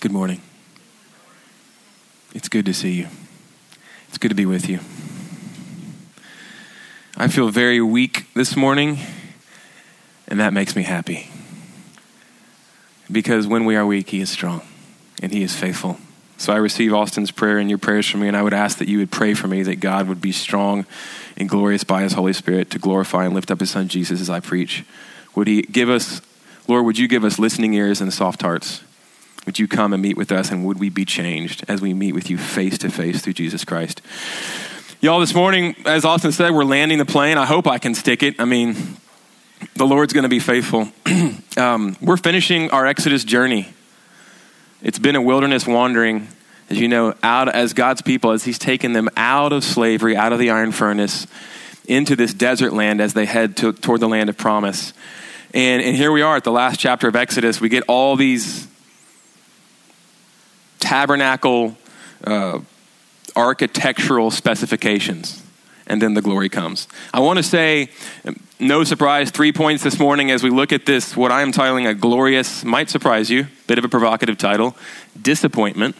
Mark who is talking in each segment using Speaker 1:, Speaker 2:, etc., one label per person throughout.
Speaker 1: Good morning. It's good to see you. It's good to be with you. I feel very weak this morning, and that makes me happy. Because when we are weak, He is strong and He is faithful. So I receive Austin's prayer and your prayers for me, and I would ask that you would pray for me that God would be strong and glorious by His Holy Spirit to glorify and lift up His Son Jesus as I preach. Would He give us, Lord, would you give us listening ears and soft hearts? Would you come and meet with us, and would we be changed as we meet with you face to face through Jesus Christ? Y'all, this morning, as Austin said, we're landing the plane. I hope I can stick it. I mean, the Lord's going to be faithful. um, we're finishing our Exodus journey. It's been a wilderness wandering, as you know, out as God's people, as He's taken them out of slavery, out of the iron furnace, into this desert land as they head to, toward the land of promise. And, and here we are at the last chapter of Exodus. We get all these tabernacle uh, architectural specifications, and then the glory comes. I want to say, no surprise, three points this morning as we look at this, what I am titling a glorious, might surprise you, bit of a provocative title, disappointment.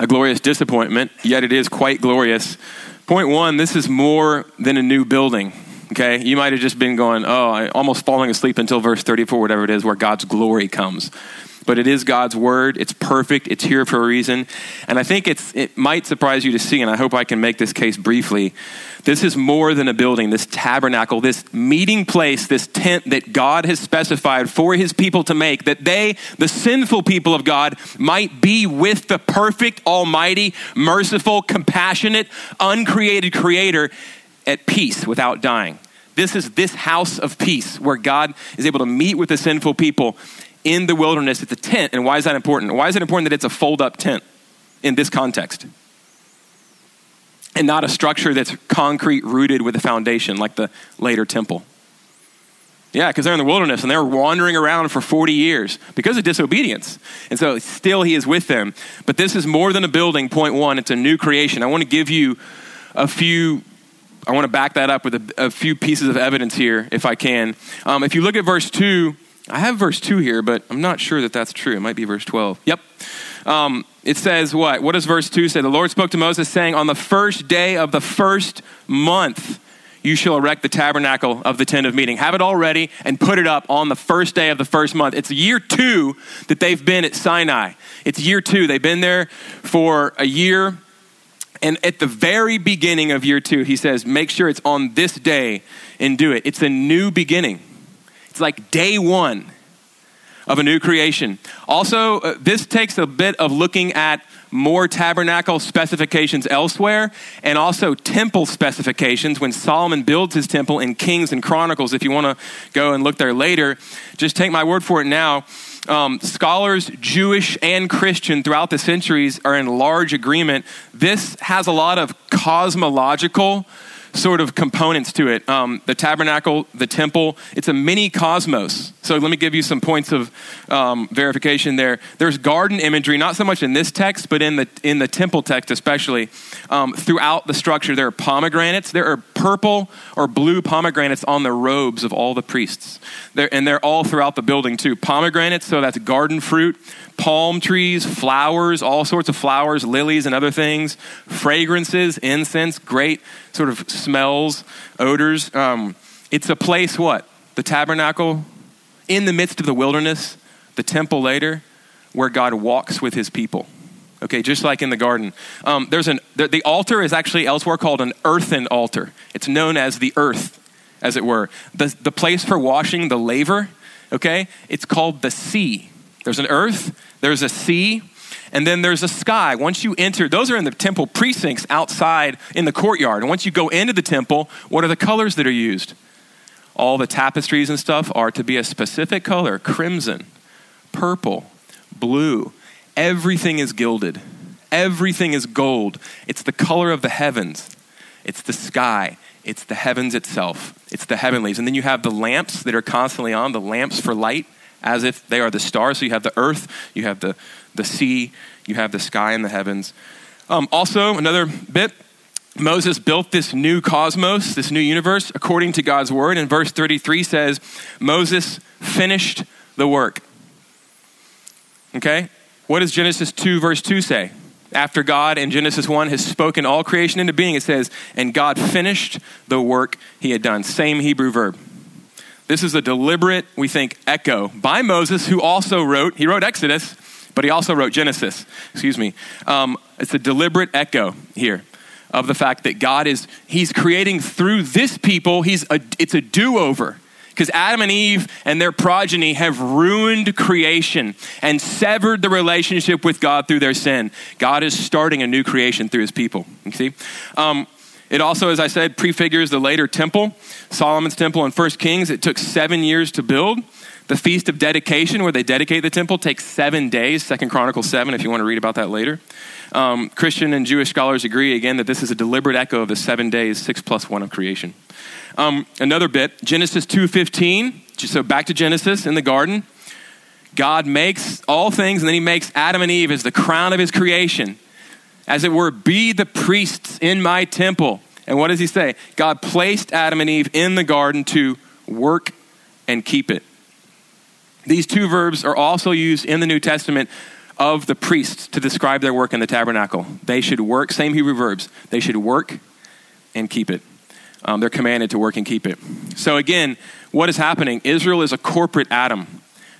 Speaker 1: A glorious disappointment, yet it is quite glorious. Point one this is more than a new building. Okay, you might have just been going, oh, I almost falling asleep until verse 34, whatever it is, where God's glory comes but it is God's word. It's perfect. It's here for a reason. And I think it's, it might surprise you to see, and I hope I can make this case briefly. This is more than a building, this tabernacle, this meeting place, this tent that God has specified for his people to make, that they, the sinful people of God, might be with the perfect, almighty, merciful, compassionate, uncreated creator at peace without dying. This is this house of peace where God is able to meet with the sinful people in the wilderness. It's a tent. And why is that important? Why is it important that it's a fold up tent in this context? And not a structure that's concrete rooted with a foundation like the later temple. Yeah, because they're in the wilderness and they're wandering around for 40 years because of disobedience. And so still he is with them. But this is more than a building, point one. It's a new creation. I want to give you a few, I want to back that up with a, a few pieces of evidence here, if I can. Um, if you look at verse 2, I have verse 2 here, but I'm not sure that that's true. It might be verse 12. Yep. Um, it says what? What does verse 2 say? The Lord spoke to Moses, saying, On the first day of the first month, you shall erect the tabernacle of the tent of meeting. Have it all ready and put it up on the first day of the first month. It's year two that they've been at Sinai. It's year two. They've been there for a year. And at the very beginning of year two, he says, Make sure it's on this day and do it. It's a new beginning. It's like day one of a new creation. Also, uh, this takes a bit of looking at more tabernacle specifications elsewhere and also temple specifications when Solomon builds his temple in Kings and Chronicles. If you want to go and look there later, just take my word for it now. Um, scholars, Jewish and Christian, throughout the centuries are in large agreement. This has a lot of cosmological sort of components to it. Um, the tabernacle, the temple, it's a mini cosmos. So let me give you some points of um, verification there. There's garden imagery, not so much in this text, but in the in the temple text especially. Um, throughout the structure, there are pomegranates. There are purple or blue pomegranates on the robes of all the priests, they're, and they're all throughout the building too. Pomegranates, so that's garden fruit palm trees, flowers, all sorts of flowers, lilies, and other things, fragrances, incense, great sort of smells, odors. Um, it's a place, what? The tabernacle in the midst of the wilderness, the temple later, where God walks with his people. Okay, just like in the garden. Um, there's an, the, the altar is actually elsewhere called an earthen altar. It's known as the earth, as it were. The, the place for washing the laver, okay, it's called the sea. There's an earth, there's a sea, and then there's a sky. Once you enter, those are in the temple precincts outside in the courtyard. And once you go into the temple, what are the colors that are used? All the tapestries and stuff are to be a specific color crimson, purple, blue. Everything is gilded, everything is gold. It's the color of the heavens, it's the sky. It's the heavens itself. It's the heavenlies. And then you have the lamps that are constantly on, the lamps for light as if they are the stars. So you have the earth, you have the, the sea, you have the sky and the heavens. Um, also, another bit Moses built this new cosmos, this new universe, according to God's word. And verse 33 says, Moses finished the work. Okay? What does Genesis 2, verse 2 say? After God in Genesis 1 has spoken all creation into being, it says, and God finished the work he had done. Same Hebrew verb. This is a deliberate, we think, echo by Moses, who also wrote, he wrote Exodus, but he also wrote Genesis. Excuse me. Um, it's a deliberate echo here of the fact that God is, he's creating through this people, he's a, it's a do over. Because Adam and Eve and their progeny have ruined creation and severed the relationship with God through their sin. God is starting a new creation through his people. You see? Um, it also, as I said, prefigures the later temple, Solomon's temple in 1 Kings. It took seven years to build. The Feast of Dedication, where they dedicate the temple, takes seven days, Second Chronicles 7, if you want to read about that later. Um, Christian and Jewish scholars agree, again, that this is a deliberate echo of the seven days, six plus one of creation. Um, another bit, Genesis 2.15, so back to Genesis in the garden. God makes all things, and then he makes Adam and Eve as the crown of his creation as it were, be the priests in my temple. And what does he say? God placed Adam and Eve in the garden to work and keep it. These two verbs are also used in the New Testament of the priests to describe their work in the tabernacle. They should work, same Hebrew verbs, they should work and keep it. Um, they're commanded to work and keep it. So, again, what is happening? Israel is a corporate Adam.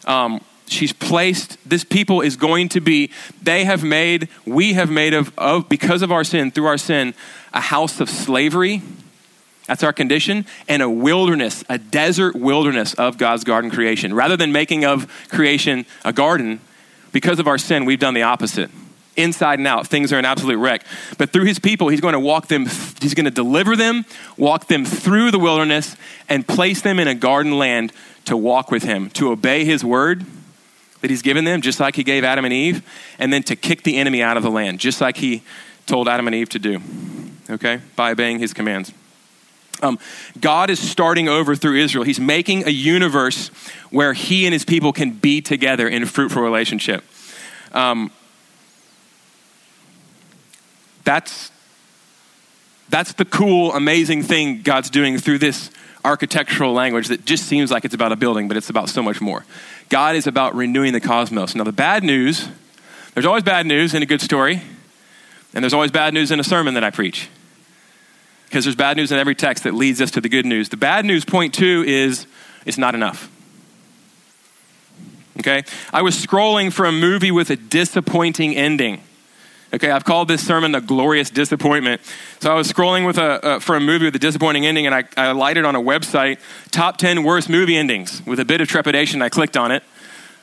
Speaker 1: Um, she's placed this people is going to be they have made we have made of, of because of our sin through our sin a house of slavery that's our condition and a wilderness a desert wilderness of god's garden creation. Rather than making of creation a garden because of our sin we've done the opposite. Inside and out things are an absolute wreck. But through his people he's going to walk them he's going to deliver them walk them through the wilderness and place them in a garden land to walk with him to obey his word that he's given them, just like he gave Adam and Eve, and then to kick the enemy out of the land, just like he told Adam and Eve to do, okay, by obeying his commands. Um, God is starting over through Israel. He's making a universe where he and his people can be together in a fruitful relationship. Um, that's, that's the cool, amazing thing God's doing through this architectural language that just seems like it's about a building, but it's about so much more. God is about renewing the cosmos. Now, the bad news there's always bad news in a good story, and there's always bad news in a sermon that I preach. Because there's bad news in every text that leads us to the good news. The bad news, point two, is it's not enough. Okay? I was scrolling for a movie with a disappointing ending. Okay, I've called this sermon the glorious disappointment. So I was scrolling with a, uh, for a movie with a disappointing ending, and I, I lighted on a website, top 10 worst movie endings. With a bit of trepidation, I clicked on it.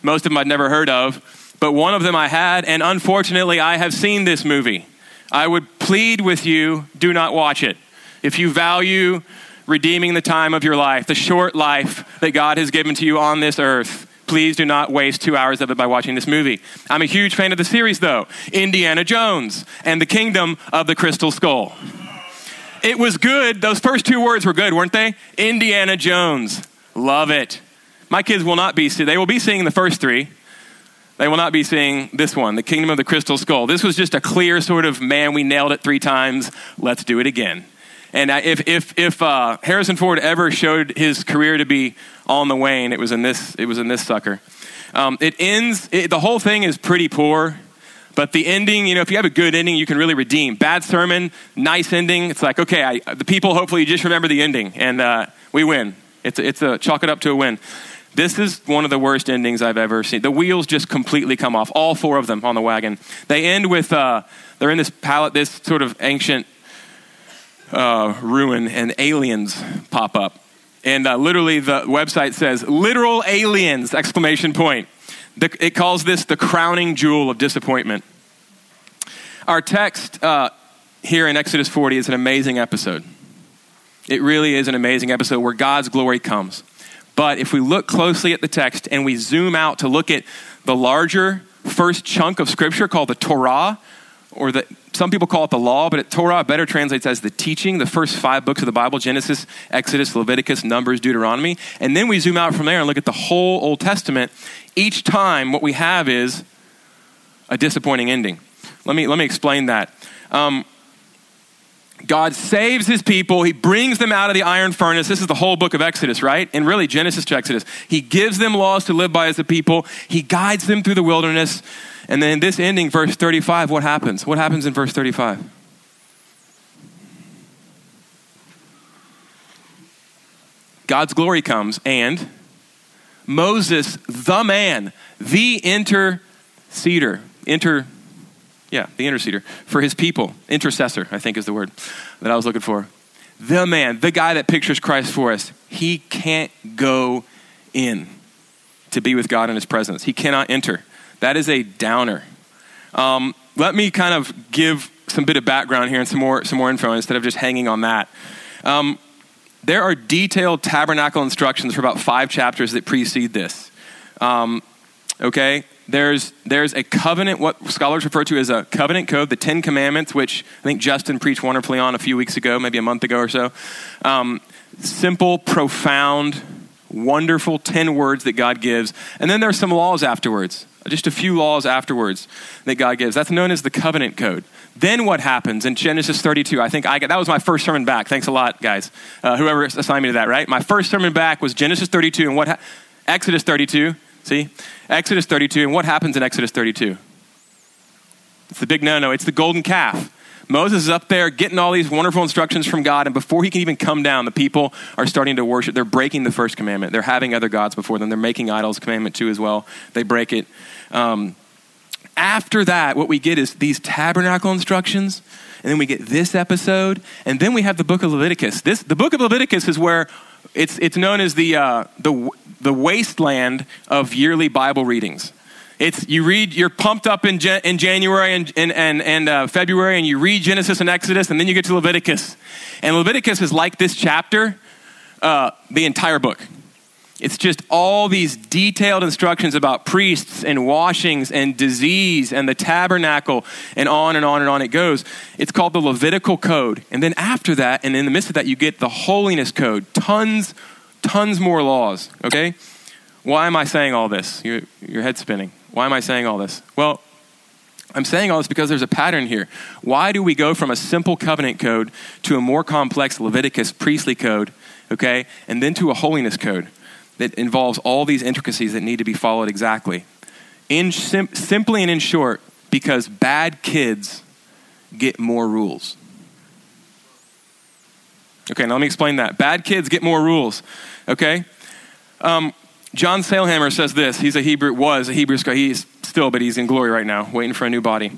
Speaker 1: Most of them I'd never heard of, but one of them I had, and unfortunately, I have seen this movie. I would plead with you do not watch it. If you value redeeming the time of your life, the short life that God has given to you on this earth, Please do not waste two hours of it by watching this movie. I'm a huge fan of the series, though Indiana Jones and the Kingdom of the Crystal Skull. It was good. Those first two words were good, weren't they? Indiana Jones. Love it. My kids will not be, seeing they will be seeing the first three. They will not be seeing this one, The Kingdom of the Crystal Skull. This was just a clear sort of, man, we nailed it three times. Let's do it again. And if, if, if uh, Harrison Ford ever showed his career to be on the wane, it was in this, it was in this sucker. Um, it ends, it, the whole thing is pretty poor, but the ending, you know, if you have a good ending, you can really redeem. Bad sermon, nice ending. It's like, okay, I, the people hopefully just remember the ending, and uh, we win. It's, it's a chalk it up to a win. This is one of the worst endings I've ever seen. The wheels just completely come off, all four of them on the wagon. They end with, uh, they're in this pallet, this sort of ancient uh, ruin and aliens pop up. And uh, literally, the website says, literal aliens, exclamation point. The, it calls this the crowning jewel of disappointment. Our text uh, here in Exodus 40 is an amazing episode. It really is an amazing episode where God's glory comes. But if we look closely at the text and we zoom out to look at the larger first chunk of scripture called the Torah, or the, some people call it the law, but it, Torah better translates as the teaching, the first five books of the Bible Genesis, Exodus, Leviticus, Numbers, Deuteronomy. And then we zoom out from there and look at the whole Old Testament. Each time, what we have is a disappointing ending. Let me, let me explain that. Um, God saves his people. He brings them out of the iron furnace. This is the whole book of Exodus, right? And really, Genesis to Exodus. He gives them laws to live by as a people. He guides them through the wilderness. And then this ending, verse 35, what happens? What happens in verse 35? God's glory comes, and Moses, the man, the interceder, inter, yeah, the interceder for his people, intercessor, I think is the word that I was looking for. The man, the guy that pictures Christ for us, he can't go in to be with God in his presence. He cannot enter. That is a downer. Um, let me kind of give some bit of background here and some more, some more info instead of just hanging on that. Um, there are detailed tabernacle instructions for about five chapters that precede this. Um, okay? There's, there's a covenant, what scholars refer to as a covenant code, the Ten Commandments, which I think Justin preached wonderfully on a few weeks ago, maybe a month ago or so. Um, simple, profound, wonderful 10 words that God gives. And then there are some laws afterwards, just a few laws afterwards that God gives. That's known as the covenant code. Then what happens in Genesis 32? I think I got, that was my first sermon back. Thanks a lot, guys. Uh, whoever assigned me to that, right? My first sermon back was Genesis 32 and what ha- Exodus 32. See? Exodus 32 and what happens in Exodus 32? It's the big no-no. It's the golden calf. Moses is up there getting all these wonderful instructions from God, and before he can even come down, the people are starting to worship. They're breaking the first commandment. They're having other gods before them. They're making idols, commandment two as well. They break it. Um, after that, what we get is these tabernacle instructions, and then we get this episode, and then we have the book of Leviticus. This, the book of Leviticus is where it's, it's known as the, uh, the, the wasteland of yearly Bible readings. It's, you read, you're pumped up in, in January and, and, and, and uh, February, and you read Genesis and Exodus, and then you get to Leviticus. And Leviticus is like this chapter, uh, the entire book. It's just all these detailed instructions about priests and washings and disease and the tabernacle and on and on and on it goes. It's called the Levitical Code. And then after that, and in the midst of that, you get the Holiness Code. Tons, tons more laws, okay? Why am I saying all this? Your, your head spinning. Why am I saying all this? Well, I'm saying all this because there's a pattern here. Why do we go from a simple covenant code to a more complex Leviticus priestly code, okay, and then to a holiness code? that involves all these intricacies that need to be followed exactly. In sim- simply and in short, because bad kids get more rules. Okay, now let me explain that. Bad kids get more rules. Okay? Um, John Sailhamer says this. He's a Hebrew, was a Hebrew scholar. He's still, but he's in glory right now, waiting for a new body.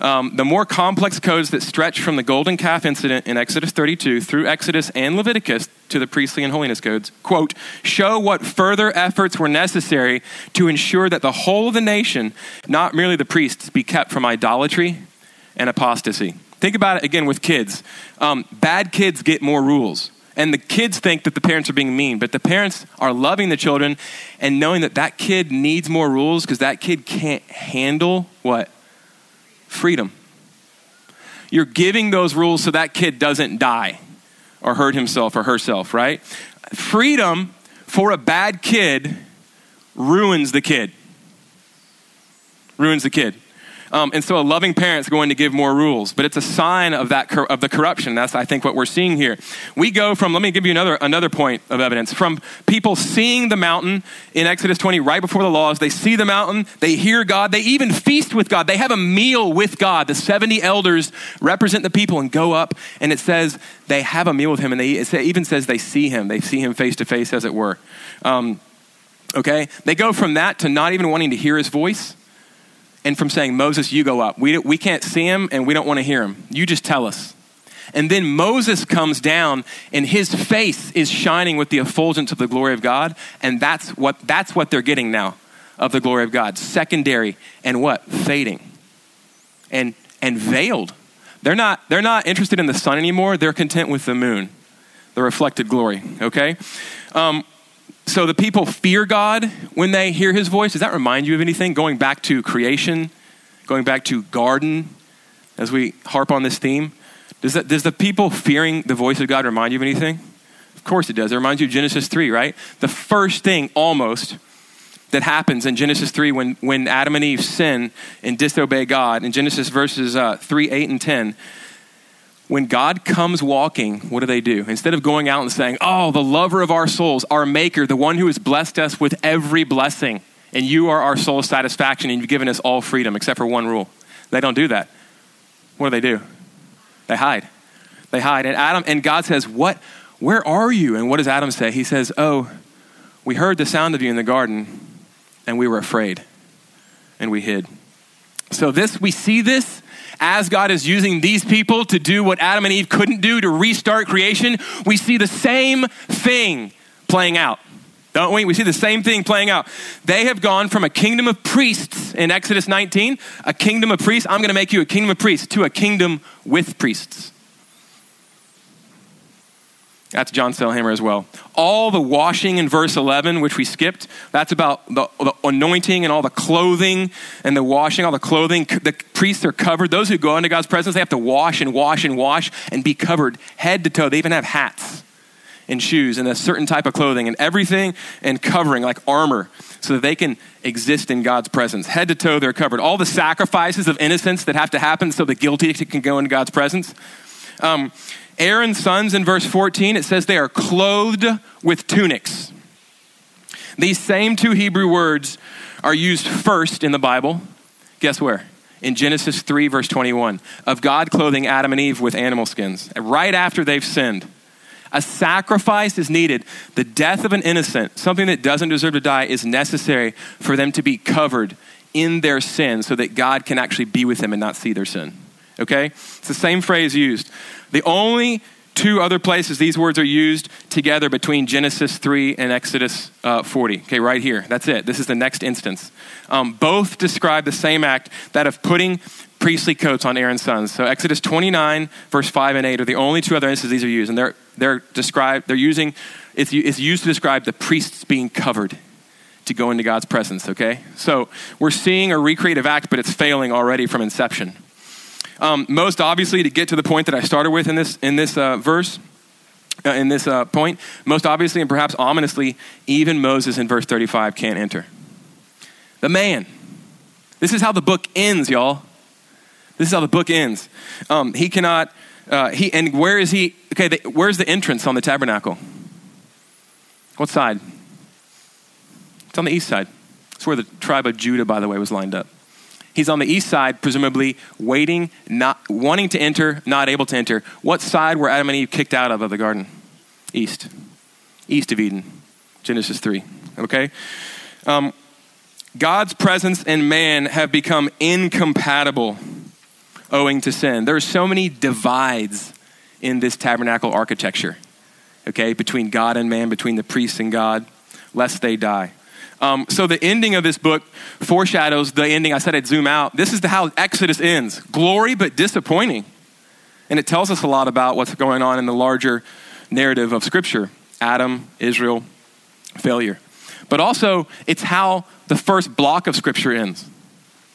Speaker 1: Um, the more complex codes that stretch from the golden calf incident in Exodus 32 through Exodus and Leviticus to the priestly and holiness codes, quote, show what further efforts were necessary to ensure that the whole of the nation, not merely the priests, be kept from idolatry and apostasy. Think about it again with kids. Um, bad kids get more rules and the kids think that the parents are being mean, but the parents are loving the children and knowing that that kid needs more rules because that kid can't handle what? Freedom. You're giving those rules so that kid doesn't die or hurt himself or herself, right? Freedom for a bad kid ruins the kid. Ruins the kid. Um, and so a loving parent's going to give more rules, but it's a sign of that of the corruption. That's I think what we're seeing here. We go from let me give you another another point of evidence from people seeing the mountain in Exodus 20 right before the laws. They see the mountain, they hear God, they even feast with God. They have a meal with God. The 70 elders represent the people and go up, and it says they have a meal with Him, and they it even says they see Him. They see Him face to face, as it were. Um, okay, they go from that to not even wanting to hear His voice and from saying, Moses, you go up. We, we can't see him and we don't want to hear him. You just tell us. And then Moses comes down and his face is shining with the effulgence of the glory of God. And that's what, that's what they're getting now of the glory of God. Secondary and what? Fading. And, and veiled. They're not, they're not interested in the sun anymore. They're content with the moon, the reflected glory, okay? Um, so the people fear God when they hear his voice. Does that remind you of anything? Going back to creation, going back to garden, as we harp on this theme. Does, that, does the people fearing the voice of God remind you of anything? Of course it does. It reminds you of Genesis 3, right? The first thing almost that happens in Genesis 3 when, when Adam and Eve sin and disobey God, in Genesis verses uh, 3, 8, and 10, when God comes walking, what do they do? Instead of going out and saying, Oh, the lover of our souls, our maker, the one who has blessed us with every blessing, and you are our soul's satisfaction, and you've given us all freedom, except for one rule. They don't do that. What do they do? They hide. They hide. And Adam and God says, What where are you? And what does Adam say? He says, Oh, we heard the sound of you in the garden, and we were afraid, and we hid. So this we see this as God is using these people to do what Adam and Eve couldn't do to restart creation, we see the same thing playing out. Don't we? We see the same thing playing out. They have gone from a kingdom of priests in Exodus 19, a kingdom of priests. I'm going to make you a kingdom of priests, to a kingdom with priests. That's John Sailhamer as well. All the washing in verse 11, which we skipped, that's about the, the, anointing and all the clothing and the washing, all the clothing. The priests are covered. Those who go into God's presence, they have to wash and wash and wash and be covered head to toe. They even have hats and shoes and a certain type of clothing and everything and covering like armor so that they can exist in God's presence. Head to toe, they're covered. All the sacrifices of innocence that have to happen so the guilty can go into God's presence. Um, Aaron's sons in verse 14, it says they are clothed with tunics. These same two Hebrew words are used first in the Bible. Guess where? In Genesis 3, verse 21, of God clothing Adam and Eve with animal skins, right after they've sinned. A sacrifice is needed. The death of an innocent, something that doesn't deserve to die, is necessary for them to be covered in their sin so that God can actually be with them and not see their sin. Okay? It's the same phrase used. The only two other places these words are used together between Genesis 3 and Exodus uh, 40. Okay, right here. That's it. This is the next instance. Um, both describe the same act, that of putting priestly coats on Aaron's sons. So Exodus 29, verse 5 and 8 are the only two other instances these are used. And they're, they're described, they're using, it's, it's used to describe the priests being covered to go into God's presence, okay? So we're seeing a recreative act, but it's failing already from inception. Um, most obviously, to get to the point that I started with in this, in this uh, verse, uh, in this uh, point, most obviously and perhaps ominously, even Moses in verse 35 can't enter. The man. This is how the book ends, y'all. This is how the book ends. Um, he cannot, uh, he, and where is he? Okay, the, where's the entrance on the tabernacle? What side? It's on the east side. It's where the tribe of Judah, by the way, was lined up. He's on the east side, presumably waiting, not wanting to enter, not able to enter. What side were Adam and Eve kicked out of of the garden? East, east of Eden. Genesis three. Okay. Um, God's presence and man have become incompatible owing to sin. There are so many divides in this tabernacle architecture, okay, between God and man, between the priests and God, lest they die. Um, so the ending of this book foreshadows the ending. I said I'd zoom out. This is the, how Exodus ends glory, but disappointing. And it tells us a lot about what's going on in the larger narrative of Scripture Adam, Israel, failure. But also, it's how the first block of Scripture ends.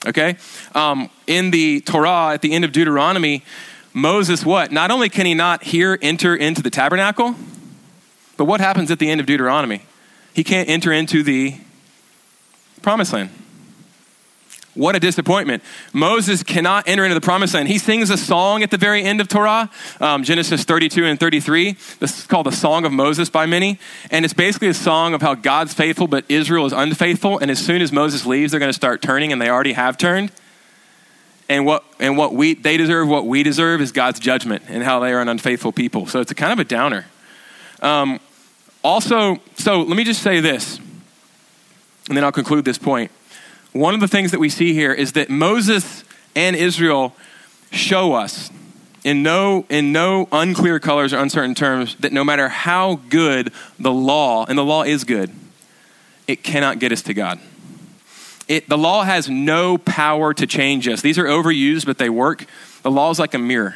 Speaker 1: Okay? Um, in the Torah, at the end of Deuteronomy, Moses, what? Not only can he not here enter into the tabernacle, but what happens at the end of Deuteronomy? He can't enter into the promised land. What a disappointment. Moses cannot enter into the promised land. He sings a song at the very end of Torah, um, Genesis 32 and 33. This is called the Song of Moses by many. And it's basically a song of how God's faithful, but Israel is unfaithful. And as soon as Moses leaves, they're going to start turning, and they already have turned. And what, and what we, they deserve, what we deserve, is God's judgment and how they are an unfaithful people. So it's a kind of a downer. Um, also, so let me just say this and then I'll conclude this point. One of the things that we see here is that Moses and Israel show us in no, in no unclear colors or uncertain terms that no matter how good the law, and the law is good, it cannot get us to God. It, the law has no power to change us. These are overused, but they work. The law is like a mirror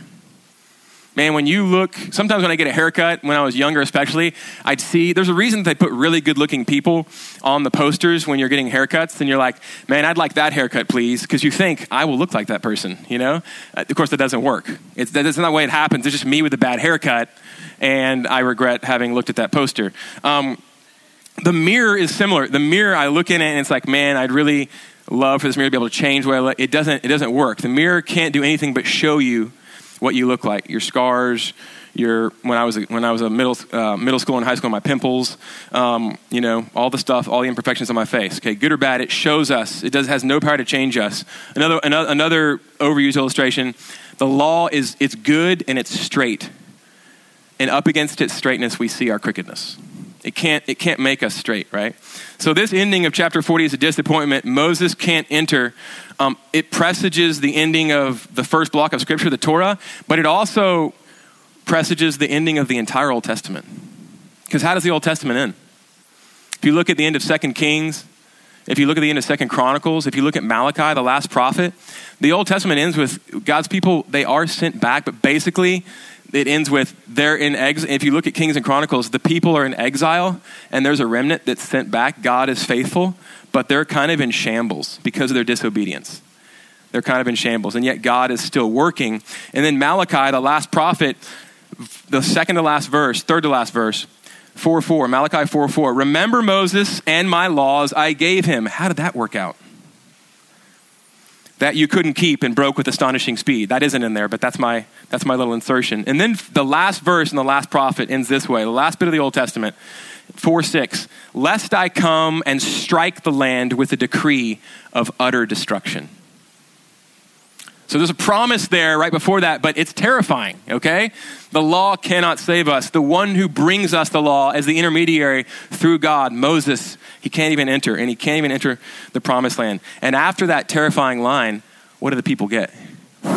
Speaker 1: man, when you look, sometimes when I get a haircut, when I was younger especially, I'd see, there's a reason they put really good looking people on the posters when you're getting haircuts, and you're like, man, I'd like that haircut, please, because you think, I will look like that person, you know? Uh, of course, that doesn't work. It's, that's not the way it happens. It's just me with a bad haircut, and I regret having looked at that poster. Um, the mirror is similar. The mirror, I look in it, and it's like, man, I'd really love for this mirror to be able to change what I look. It doesn't, it doesn't work. The mirror can't do anything but show you what you look like, your scars, your when I was a, when I was a middle uh, middle school and high school, my pimples, um, you know, all the stuff, all the imperfections on my face. Okay, good or bad, it shows us. It does has no power to change us. Another another, another overused illustration: the law is it's good and it's straight, and up against its straightness, we see our crookedness. It can't it can't make us straight, right? So this ending of chapter 40 is a disappointment. Moses can't enter. Um, it presages the ending of the first block of scripture, the Torah, but it also presages the ending of the entire Old Testament. Because how does the Old Testament end? If you look at the end of Second Kings, if you look at the end of Second Chronicles, if you look at Malachi, the last prophet, the Old Testament ends with God's people, they are sent back, but basically it ends with they're in exile. If you look at Kings and Chronicles, the people are in exile and there's a remnant that's sent back. God is faithful, but they're kind of in shambles because of their disobedience. They're kind of in shambles, and yet God is still working. And then Malachi, the last prophet, the second to last verse, third to last verse, 4 4, Malachi 4 4. Remember Moses and my laws I gave him. How did that work out? That you couldn't keep and broke with astonishing speed. That isn't in there, but that's my, that's my little insertion. And then the last verse in the last prophet ends this way the last bit of the Old Testament, 4 6. Lest I come and strike the land with a decree of utter destruction. So there's a promise there right before that, but it's terrifying, okay? The law cannot save us. The one who brings us the law as the intermediary through God, Moses, he can't even enter, and he can't even enter the promised land. And after that terrifying line, what do the people get?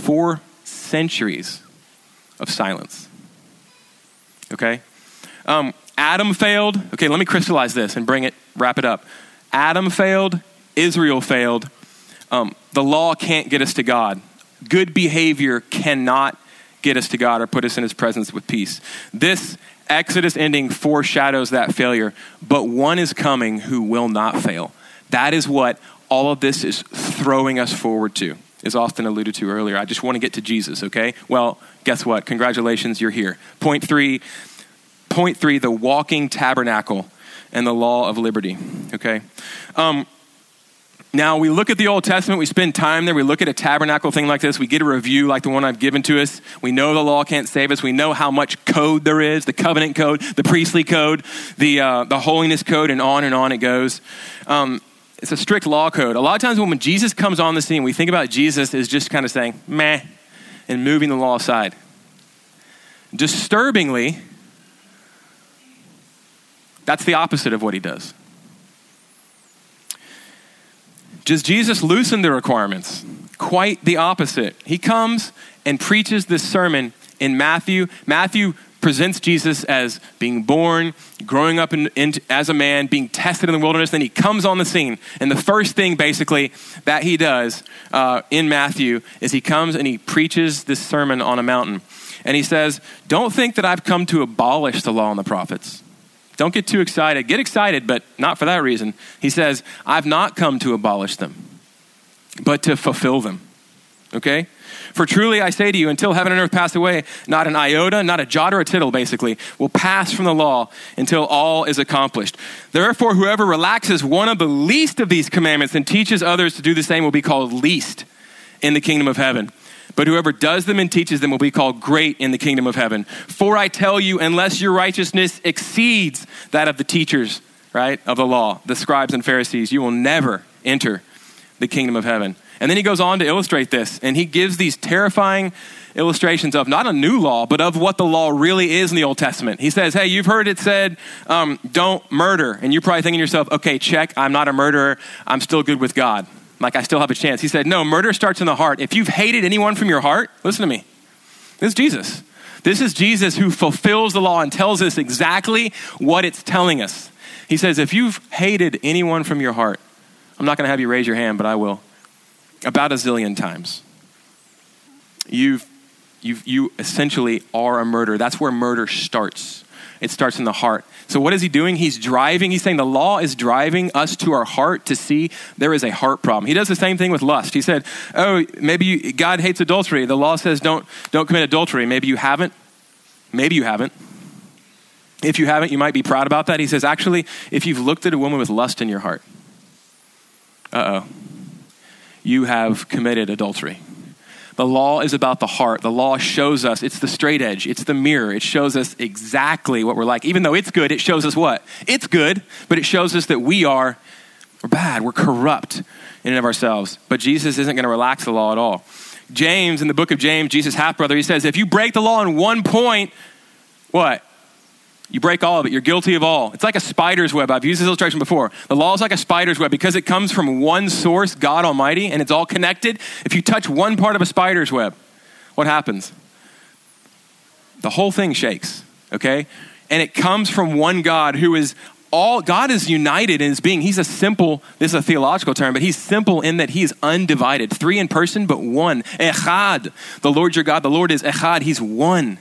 Speaker 1: Four centuries of silence. Okay? Um, Adam failed. Okay, let me crystallize this and bring it, wrap it up. Adam failed, Israel failed. Um, the law can't get us to God good behavior cannot get us to God or put us in his presence with peace. This Exodus ending foreshadows that failure, but one is coming who will not fail. That is what all of this is throwing us forward to, as Austin alluded to earlier. I just want to get to Jesus, okay? Well, guess what? Congratulations, you're here. Point three, point three, the walking tabernacle and the law of liberty, okay? Um, now, we look at the Old Testament, we spend time there, we look at a tabernacle thing like this, we get a review like the one I've given to us. We know the law can't save us, we know how much code there is the covenant code, the priestly code, the, uh, the holiness code, and on and on it goes. Um, it's a strict law code. A lot of times when Jesus comes on the scene, we think about Jesus as just kind of saying, meh, and moving the law aside. Disturbingly, that's the opposite of what he does. Does Jesus loosen the requirements? Quite the opposite. He comes and preaches this sermon in Matthew. Matthew presents Jesus as being born, growing up in, in, as a man, being tested in the wilderness. Then he comes on the scene. And the first thing, basically, that he does uh, in Matthew is he comes and he preaches this sermon on a mountain. And he says, Don't think that I've come to abolish the law and the prophets. Don't get too excited. Get excited, but not for that reason. He says, I've not come to abolish them, but to fulfill them. Okay? For truly I say to you, until heaven and earth pass away, not an iota, not a jot or a tittle, basically, will pass from the law until all is accomplished. Therefore, whoever relaxes one of the least of these commandments and teaches others to do the same will be called least in the kingdom of heaven. But whoever does them and teaches them will be called great in the kingdom of heaven. For I tell you, unless your righteousness exceeds that of the teachers, right, of the law, the scribes and Pharisees, you will never enter the kingdom of heaven. And then he goes on to illustrate this, and he gives these terrifying illustrations of not a new law, but of what the law really is in the Old Testament. He says, Hey, you've heard it said, um, don't murder. And you're probably thinking to yourself, okay, check, I'm not a murderer, I'm still good with God like I still have a chance. He said, No, murder starts in the heart. If you've hated anyone from your heart, listen to me. This is Jesus. This is Jesus who fulfills the law and tells us exactly what it's telling us. He says, If you've hated anyone from your heart, I'm not going to have you raise your hand, but I will. About a zillion times. You've, you've, you essentially are a murderer. That's where murder starts. It starts in the heart. So, what is he doing? He's driving, he's saying the law is driving us to our heart to see there is a heart problem. He does the same thing with lust. He said, Oh, maybe you, God hates adultery. The law says don't, don't commit adultery. Maybe you haven't. Maybe you haven't. If you haven't, you might be proud about that. He says, Actually, if you've looked at a woman with lust in your heart, uh oh, you have committed adultery. The law is about the heart. The law shows us, it's the straight edge, it's the mirror. It shows us exactly what we're like. Even though it's good, it shows us what? It's good, but it shows us that we are we're bad, we're corrupt in and of ourselves. But Jesus isn't going to relax the law at all. James, in the book of James, Jesus' half brother, he says, if you break the law in one point, what? You break all of it. You're guilty of all. It's like a spider's web. I've used this illustration before. The law is like a spider's web because it comes from one source, God Almighty, and it's all connected. If you touch one part of a spider's web, what happens? The whole thing shakes, okay? And it comes from one God who is all, God is united in his being. He's a simple, this is a theological term, but he's simple in that he is undivided. Three in person, but one. Echad. The Lord your God, the Lord is Echad. He's one.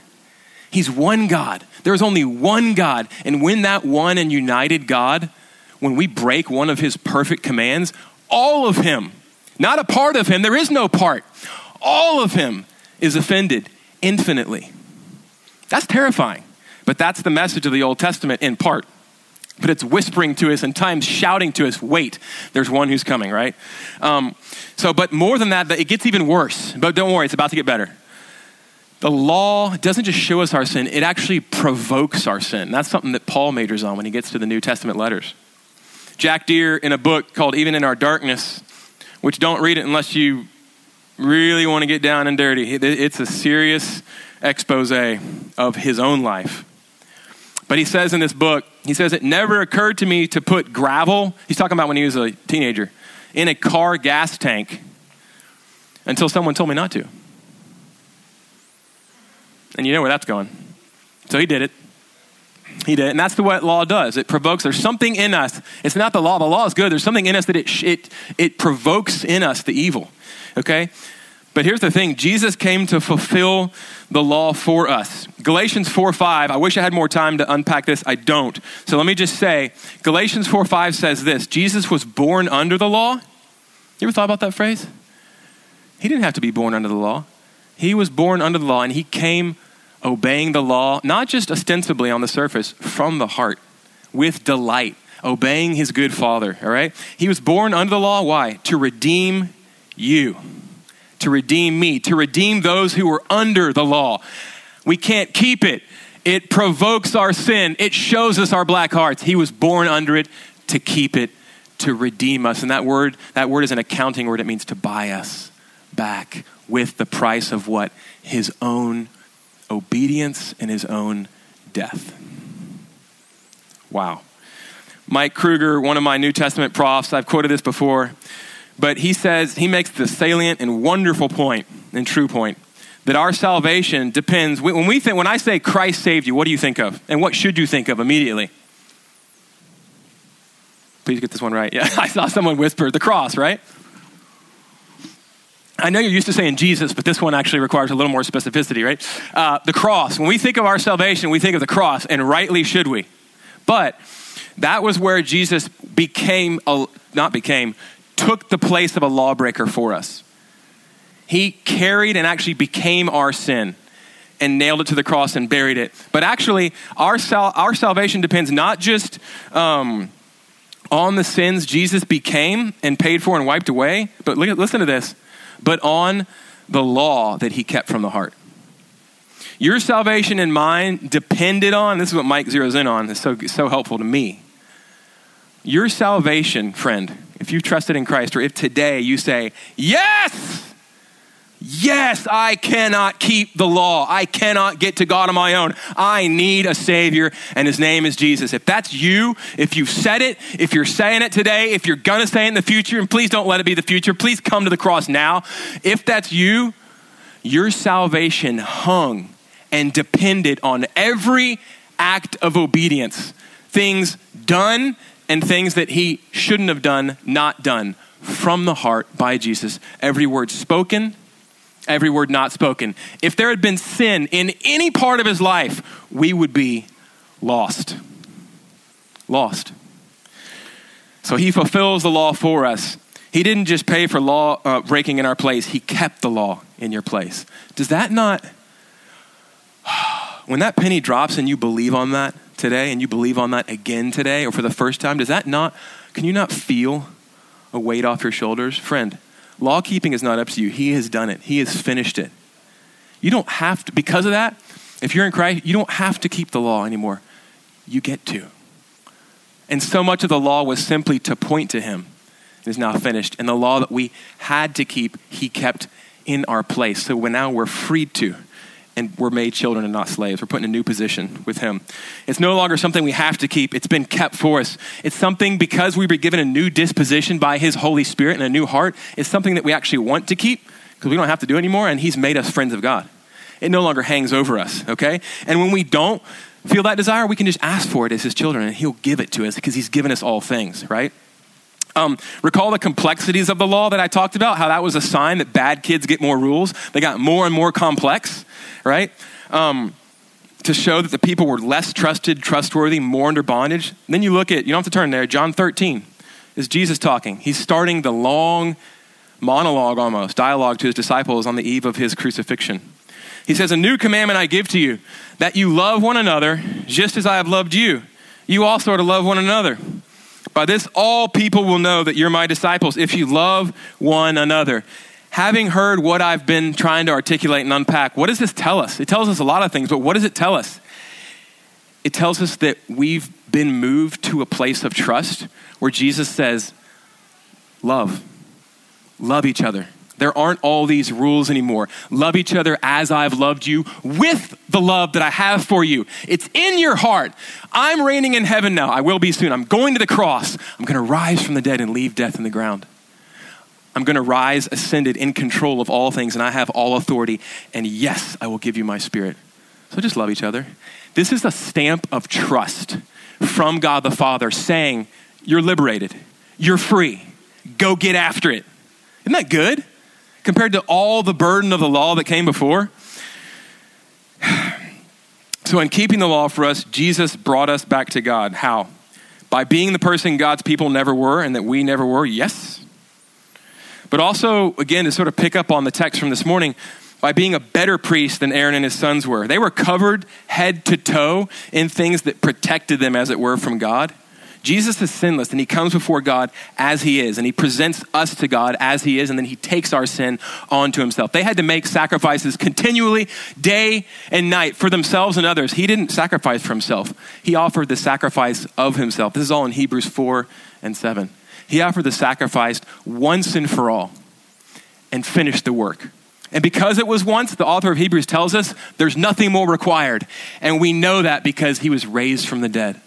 Speaker 1: He's one God. There is only one God. And when that one and united God, when we break one of his perfect commands, all of him, not a part of him, there is no part, all of him is offended infinitely. That's terrifying. But that's the message of the Old Testament in part. But it's whispering to us and times shouting to us, wait, there's one who's coming, right? Um, so, but more than that, it gets even worse. But don't worry, it's about to get better the law doesn't just show us our sin, it actually provokes our sin. That's something that Paul majors on when he gets to the New Testament letters. Jack Deere, in a book called Even in Our Darkness, which don't read it unless you really want to get down and dirty, it's a serious expose of his own life. But he says in this book, he says, It never occurred to me to put gravel, he's talking about when he was a teenager, in a car gas tank until someone told me not to. And you know where that's going. So he did it. He did it. And that's the what law does. It provokes. There's something in us. It's not the law. The law is good. There's something in us that it, it, it provokes in us the evil. Okay? But here's the thing Jesus came to fulfill the law for us. Galatians 4 5, I wish I had more time to unpack this. I don't. So let me just say Galatians 4 5 says this Jesus was born under the law. You ever thought about that phrase? He didn't have to be born under the law. He was born under the law and he came obeying the law, not just ostensibly on the surface, from the heart, with delight, obeying his good father, all right? He was born under the law. Why? To redeem you, to redeem me, to redeem those who were under the law. We can't keep it. It provokes our sin, it shows us our black hearts. He was born under it to keep it, to redeem us. And that word, that word is an accounting word, it means to buy us back with the price of what? His own obedience and his own death. Wow. Mike Kruger, one of my New Testament profs, I've quoted this before, but he says, he makes the salient and wonderful point and true point that our salvation depends when we think when I say Christ saved you, what do you think of? And what should you think of immediately? Please get this one right. Yeah, I saw someone whisper the cross, right? I know you're used to saying Jesus, but this one actually requires a little more specificity, right? Uh, the cross. When we think of our salvation, we think of the cross, and rightly should we. But that was where Jesus became, a, not became, took the place of a lawbreaker for us. He carried and actually became our sin and nailed it to the cross and buried it. But actually, our, sal- our salvation depends not just um, on the sins Jesus became and paid for and wiped away, but look, listen to this but on the law that he kept from the heart. Your salvation and mine depended on, this is what Mike zeroes in on, it's so, so helpful to me. Your salvation, friend, if you've trusted in Christ, or if today you say, Yes, Yes, I cannot keep the law. I cannot get to God on my own. I need a Savior, and His name is Jesus. If that's you, if you've said it, if you're saying it today, if you're going to say it in the future, and please don't let it be the future, please come to the cross now. If that's you, your salvation hung and depended on every act of obedience, things done and things that He shouldn't have done, not done, from the heart by Jesus. Every word spoken every word not spoken. If there had been sin in any part of his life, we would be lost. Lost. So he fulfills the law for us. He didn't just pay for law uh, breaking in our place, he kept the law in your place. Does that not, when that penny drops and you believe on that today and you believe on that again today or for the first time, does that not, can you not feel a weight off your shoulders? Friend, Law keeping is not up to you. He has done it, He has finished it. You don't have to, because of that, if you're in Christ, you don't have to keep the law anymore. You get to. And so much of the law was simply to point to Him. It is now finished. And the law that we had to keep, He kept in our place. So now we're freed to and we're made children and not slaves. We're put in a new position with Him. It's no longer something we have to keep, it's been kept for us. It's something because we've been given a new disposition by His Holy Spirit and a new heart, it's something that we actually want to keep because we don't have to do anymore, and He's made us friends of God. It no longer hangs over us, okay? And when we don't feel that desire, we can just ask for it as His children, and He'll give it to us because He's given us all things, right? Um, recall the complexities of the law that I talked about, how that was a sign that bad kids get more rules. They got more and more complex right? Um, to show that the people were less trusted, trustworthy, more under bondage. And then you look at, you don't have to turn there, John 13 is Jesus talking. He's starting the long monologue almost, dialogue to his disciples on the eve of his crucifixion. He says, A new commandment I give to you, that you love one another just as I have loved you. You also are to love one another. By this, all people will know that you're my disciples if you love one another having heard what I've been trying to articulate and unpack, what does this tell us? It tells us a lot of things, but what does it tell us? It tells us that we've been moved to a place of trust where Jesus says, Love, love each other. There aren't all these rules anymore. Love each other as I've loved you with the love that I have for you. It's in your heart. I'm reigning in heaven now. I will be soon. I'm going to the cross. I'm going to rise from the dead and leave death in the ground. I'm going to rise ascended in control of all things, and I have all authority. And yes, I will give you my spirit. So just love each other. This is a stamp of trust from God the Father saying, You're liberated, you're free, go get after it. Isn't that good? Compared to all the burden of the law that came before. So, in keeping the law for us, Jesus brought us back to God. How? By being the person God's people never were and that we never were? Yes. But also, again, to sort of pick up on the text from this morning, by being a better priest than Aaron and his sons were. They were covered head to toe in things that protected them, as it were, from God. Jesus is sinless and he comes before God as he is and he presents us to God as he is and then he takes our sin onto himself. They had to make sacrifices continually, day and night, for themselves and others. He didn't sacrifice for himself, he offered the sacrifice of himself. This is all in Hebrews 4 and 7. He offered the sacrifice once and for all and finished the work. And because it was once, the author of Hebrews tells us there's nothing more required. And we know that because he was raised from the dead.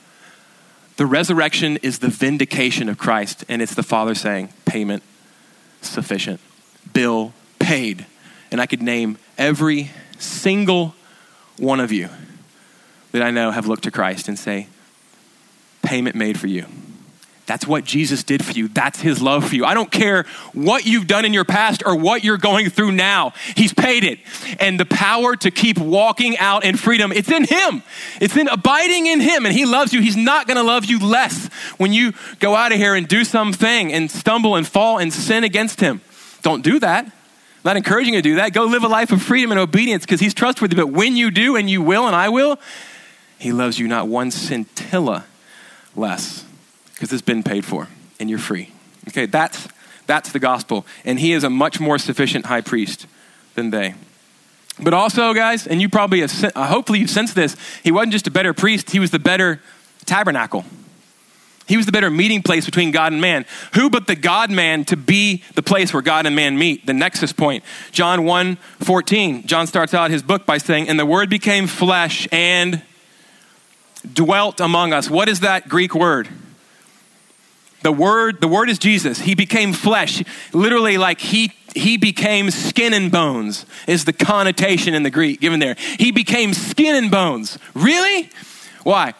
Speaker 1: The resurrection is the vindication of Christ, and it's the Father saying, payment sufficient, bill paid. And I could name every single one of you that I know have looked to Christ and say, payment made for you. That's what Jesus did for you. That's his love for you. I don't care what you've done in your past or what you're going through now. He's paid it. And the power to keep walking out in freedom, it's in him. It's in abiding in him. And he loves you. He's not going to love you less when you go out of here and do something and stumble and fall and sin against him. Don't do that. I'm not encouraging you to do that. Go live a life of freedom and obedience because he's trustworthy. But when you do, and you will, and I will, he loves you not one scintilla less because it's been paid for and you're free. Okay, that's, that's the gospel. And he is a much more sufficient high priest than they. But also, guys, and you probably have, uh, hopefully you've sensed this, he wasn't just a better priest, he was the better tabernacle. He was the better meeting place between God and man. Who but the God man to be the place where God and man meet? The nexus point. John 1 14. John starts out his book by saying, And the word became flesh and dwelt among us. What is that Greek word? The word, the word is Jesus. He became flesh. Literally, like he he became skin and bones, is the connotation in the Greek given there. He became skin and bones. Really? Why?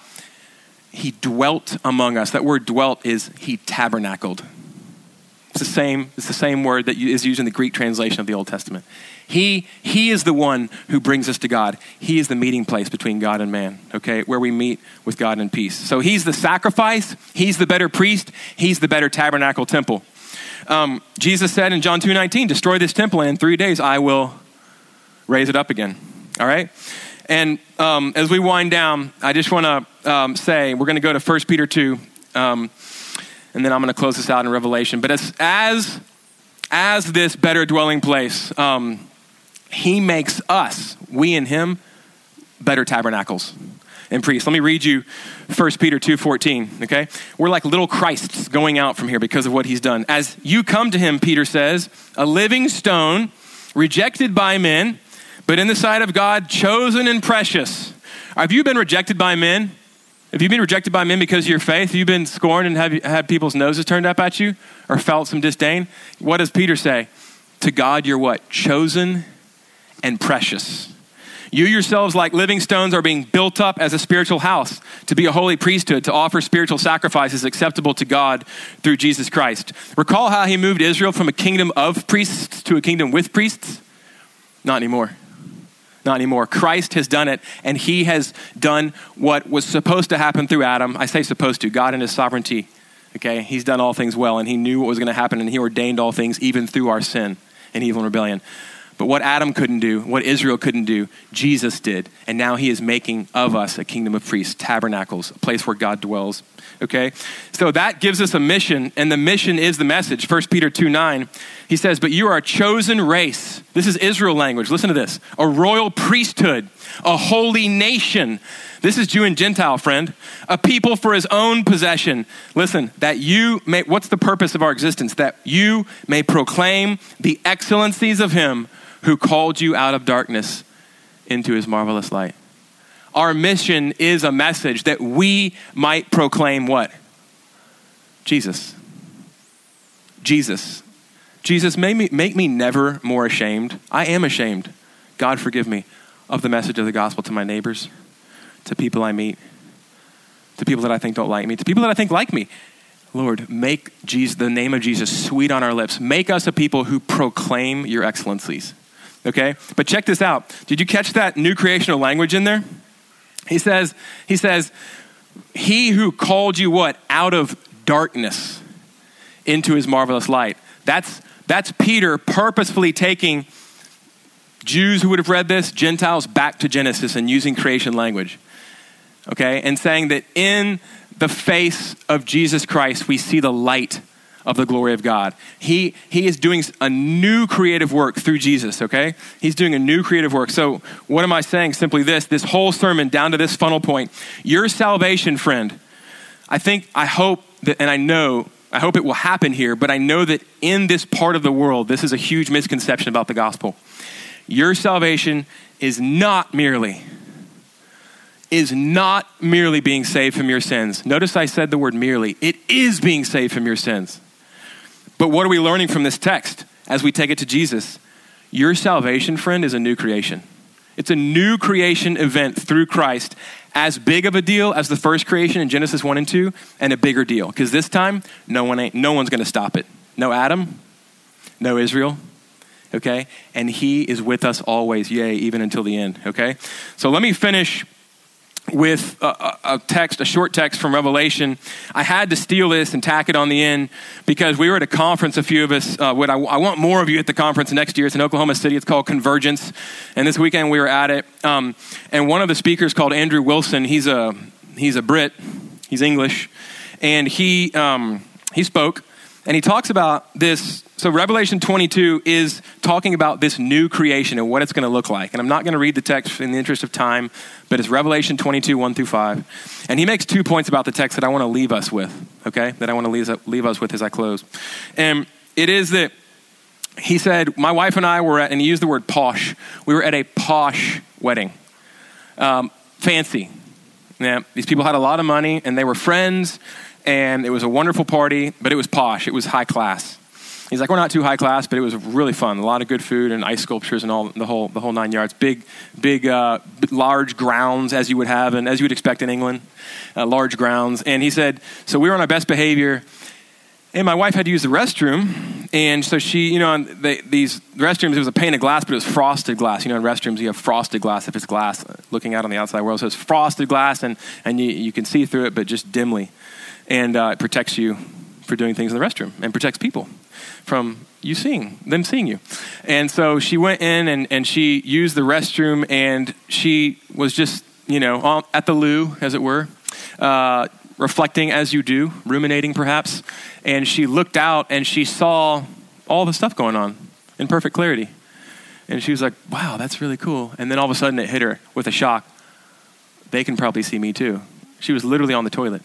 Speaker 1: He dwelt among us. That word dwelt is he tabernacled. It's the same, it's the same word that is used in the Greek translation of the Old Testament. He, he is the one who brings us to God. He is the meeting place between God and man, okay, where we meet with God in peace. So he's the sacrifice, he's the better priest, he's the better tabernacle temple. Um, Jesus said in John 2.19, destroy this temple and in three days I will raise it up again, all right? And um, as we wind down, I just want to um, say, we're going to go to 1 Peter 2, um, and then I'm going to close this out in Revelation. But as, as as this better dwelling place, um, he makes us, we and him, better tabernacles and priests. Let me read you 1 Peter 2:14, okay? We're like little Christs going out from here because of what he's done. As you come to him, Peter says, a living stone, rejected by men, but in the sight of God, chosen and precious. Have you been rejected by men? Have you been rejected by men because of your faith? Have you been scorned and have had people's noses turned up at you or felt some disdain? What does Peter say? To God, you're what? Chosen and precious. You yourselves, like living stones, are being built up as a spiritual house to be a holy priesthood, to offer spiritual sacrifices acceptable to God through Jesus Christ. Recall how he moved Israel from a kingdom of priests to a kingdom with priests? Not anymore. Not anymore. Christ has done it, and he has done what was supposed to happen through Adam. I say supposed to, God in his sovereignty. Okay, he's done all things well, and he knew what was going to happen, and he ordained all things even through our sin and evil and rebellion. But what Adam couldn't do, what Israel couldn't do, Jesus did. And now he is making of us a kingdom of priests, tabernacles, a place where God dwells. Okay? So that gives us a mission, and the mission is the message. 1 Peter 2 9, he says, But you are a chosen race. This is Israel language. Listen to this a royal priesthood, a holy nation. This is Jew and Gentile, friend. A people for his own possession. Listen, that you may, what's the purpose of our existence? That you may proclaim the excellencies of him who called you out of darkness into his marvelous light. Our mission is a message that we might proclaim what? Jesus. Jesus. Jesus, make me, make me never more ashamed. I am ashamed. God, forgive me of the message of the gospel to my neighbors, to people I meet, to people that I think don't like me, to people that I think like me. Lord, make Jesus, the name of Jesus sweet on our lips. Make us a people who proclaim your excellencies okay? But check this out. Did you catch that new creational language in there? He says, he says, he who called you what? Out of darkness into his marvelous light. That's that's Peter purposefully taking Jews who would have read this, Gentiles back to Genesis and using creation language. Okay? And saying that in the face of Jesus Christ, we see the light of the glory of God. He, he is doing a new creative work through Jesus, okay? He's doing a new creative work. So, what am I saying? Simply this this whole sermon down to this funnel point. Your salvation, friend, I think, I hope that, and I know, I hope it will happen here, but I know that in this part of the world, this is a huge misconception about the gospel. Your salvation is not merely is not merely being saved from your sins. Notice I said the word merely. It is being saved from your sins. But what are we learning from this text as we take it to Jesus? Your salvation, friend, is a new creation. It's a new creation event through Christ, as big of a deal as the first creation in Genesis 1 and 2, and a bigger deal. Because this time, no, one ain't, no one's going to stop it. No Adam, no Israel, okay? And he is with us always, yea, even until the end, okay? So let me finish with a, a, text, a short text from Revelation. I had to steal this and tack it on the end because we were at a conference, a few of us. Uh, I, I, want more of you at the conference next year. It's in Oklahoma City. It's called Convergence. And this weekend we were at it. Um, and one of the speakers called Andrew Wilson, he's a, he's a Brit, he's English. And he, um, he spoke and he talks about this so, Revelation 22 is talking about this new creation and what it's going to look like. And I'm not going to read the text in the interest of time, but it's Revelation 22, 1 through 5. And he makes two points about the text that I want to leave us with, okay? That I want to leave, us with as I close. And it is that he said, My wife and I were at, and he used the word posh, we were at a posh wedding. Um, fancy. Yeah, these people had a lot of money and they were friends, and it was a wonderful party, but it was posh, it was high class. He's like, we're not too high class, but it was really fun. A lot of good food and ice sculptures and all the whole the whole nine yards. Big, big, uh, large grounds as you would have and as you would expect in England, uh, large grounds. And he said, so we were on our best behavior. And my wife had to use the restroom, and so she, you know, these restrooms, it was a pane of glass, but it was frosted glass. You know, in restrooms, you have frosted glass if it's glass looking out on the outside world. So it's frosted glass, and, and you, you can see through it, but just dimly. And uh, it protects you for doing things in the restroom and protects people from you seeing them seeing you. And so she went in and, and she used the restroom and she was just, you know, at the loo, as it were, uh, reflecting as you do, ruminating perhaps. And she looked out and she saw all the stuff going on in perfect clarity. And she was like, wow, that's really cool. And then all of a sudden it hit her with a shock. They can probably see me too. She was literally on the toilet.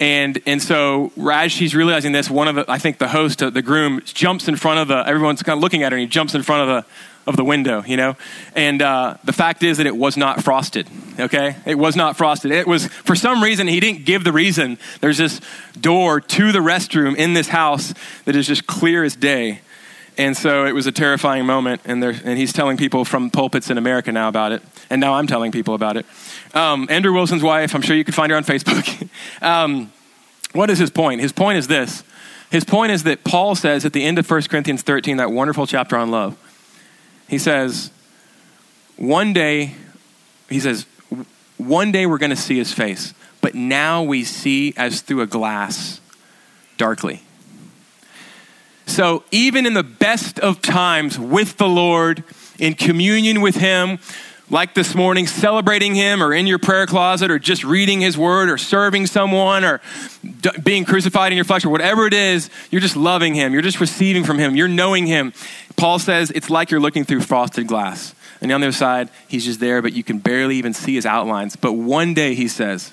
Speaker 1: And, and so as she's realizing this, one of the, I think the host, the groom, jumps in front of the, everyone's kind of looking at her and he jumps in front of the, of the window, you know? And uh, the fact is that it was not frosted, okay? It was not frosted. It was, for some reason, he didn't give the reason. There's this door to the restroom in this house that is just clear as day. And so it was a terrifying moment, and, and he's telling people from pulpits in America now about it. And now I'm telling people about it. Um, Andrew Wilson's wife, I'm sure you can find her on Facebook. um, what is his point? His point is this. His point is that Paul says at the end of 1 Corinthians 13, that wonderful chapter on love, he says, one day, he says, one day we're going to see his face, but now we see as through a glass darkly. So, even in the best of times with the Lord, in communion with Him, like this morning, celebrating Him, or in your prayer closet, or just reading His Word, or serving someone, or being crucified in your flesh, or whatever it is, you're just loving Him. You're just receiving from Him. You're knowing Him. Paul says it's like you're looking through frosted glass. And on the other side, He's just there, but you can barely even see His outlines. But one day, He says,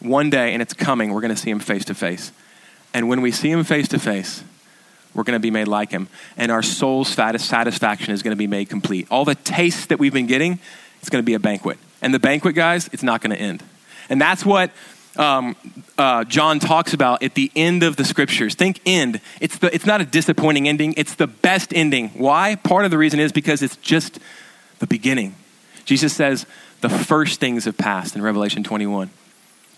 Speaker 1: one day, and it's coming, we're going to see Him face to face. And when we see him face to face, we're going to be made like him. And our soul's satisfaction is going to be made complete. All the taste that we've been getting, it's going to be a banquet. And the banquet, guys, it's not going to end. And that's what um, uh, John talks about at the end of the scriptures. Think end. It's, the, it's not a disappointing ending, it's the best ending. Why? Part of the reason is because it's just the beginning. Jesus says, the first things have passed in Revelation 21.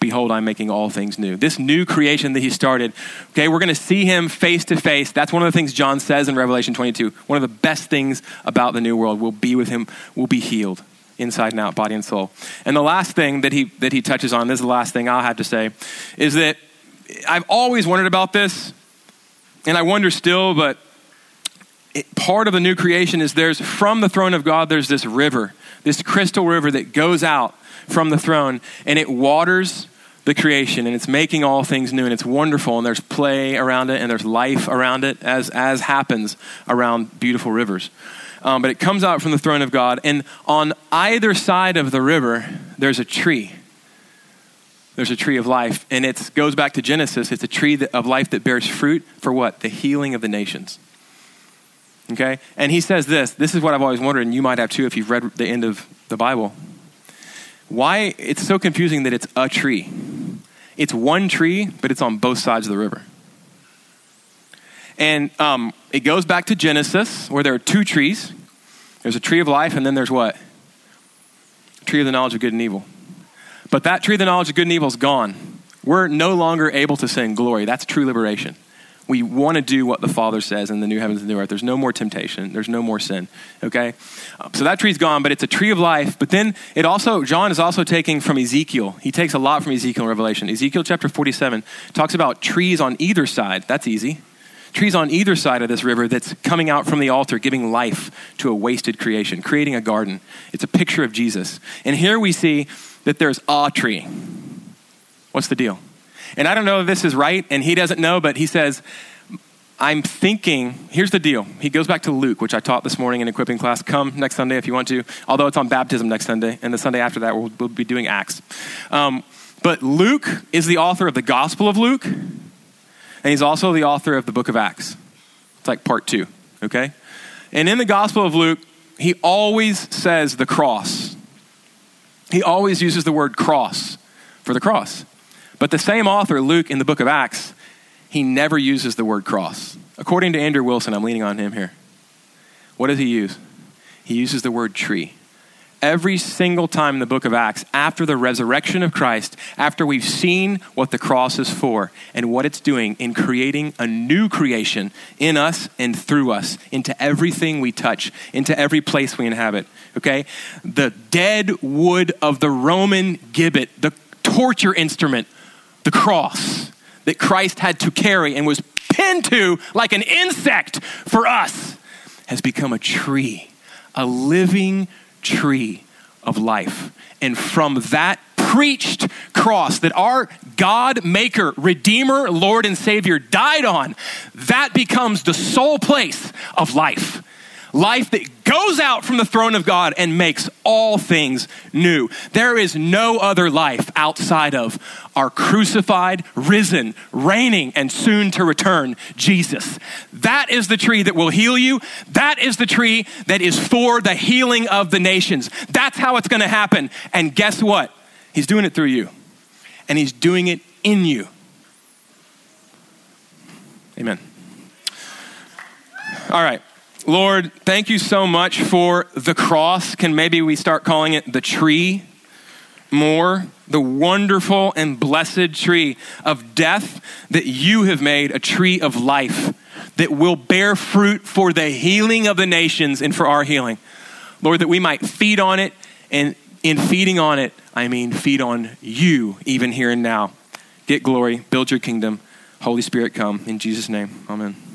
Speaker 1: Behold, I'm making all things new. This new creation that he started, okay, we're going to see him face to face. That's one of the things John says in Revelation 22. One of the best things about the new world will be with him, will be healed inside and out, body and soul. And the last thing that he, that he touches on, this is the last thing I'll have to say, is that I've always wondered about this, and I wonder still, but it, part of the new creation is there's from the throne of God, there's this river, this crystal river that goes out from the throne, and it waters the creation and it's making all things new and it's wonderful and there's play around it and there's life around it as, as happens around beautiful rivers. Um, but it comes out from the throne of god and on either side of the river there's a tree. There's a tree of life and it goes back to genesis it's a tree that, of life that bears fruit for what? The healing of the nations. Okay? And he says this this is what i've always wondered and you might have too if you've read the end of the bible why it's so confusing that it's a tree. It's one tree, but it's on both sides of the river. And um, it goes back to Genesis, where there are two trees. There's a tree of life, and then there's what? tree of the knowledge of good and evil. But that tree of the knowledge of good and evil is gone. We're no longer able to sing glory. That's true liberation we want to do what the Father says in the new heavens and new earth. There's no more temptation. There's no more sin. Okay? Um, so that tree's gone, but it's a tree of life. But then it also, John is also taking from Ezekiel. He takes a lot from Ezekiel Revelation. Ezekiel chapter 47 talks about trees on either side. That's easy. Trees on either side of this river that's coming out from the altar, giving life to a wasted creation, creating a garden. It's a picture of Jesus. And here we see that there's a tree. What's the deal? And I don't know if this is right, and he doesn't know, but he says, I'm thinking, here's the deal. He goes back to Luke, which I taught this morning in equipping class. Come next Sunday if you want to, although it's on baptism next Sunday, and the Sunday after that we'll, we'll be doing Acts. Um, but Luke is the author of the Gospel of Luke, and he's also the author of the book of Acts. It's like part two, okay? And in the Gospel of Luke, he always says the cross. He always uses the word cross for the cross. But the same author, Luke, in the book of Acts, he never uses the word cross. According to Andrew Wilson, I'm leaning on him here. What does he use? He uses the word tree. Every single time in the book of Acts, after the resurrection of Christ, after we've seen what the cross is for and what it's doing in creating a new creation in us and through us, into everything we touch, into every place we inhabit, okay? The dead wood of the Roman gibbet, the torture instrument the cross that Christ had to carry and was pinned to like an insect for us has become a tree, a living tree of life. And from that preached cross that our God, Maker, Redeemer, Lord, and Savior died on, that becomes the sole place of life life that goes out from the throne of God and makes all things new. There is no other life outside of our crucified, risen, reigning, and soon to return Jesus. That is the tree that will heal you. That is the tree that is for the healing of the nations. That's how it's going to happen. And guess what? He's doing it through you, and He's doing it in you. Amen. All right. Lord, thank you so much for the cross. Can maybe we start calling it the tree more? The wonderful and blessed tree of death that you have made a tree of life that will bear fruit for the healing of the nations and for our healing. Lord, that we might feed on it, and in feeding on it, I mean feed on you even here and now. Get glory, build your kingdom. Holy Spirit, come. In Jesus' name, amen.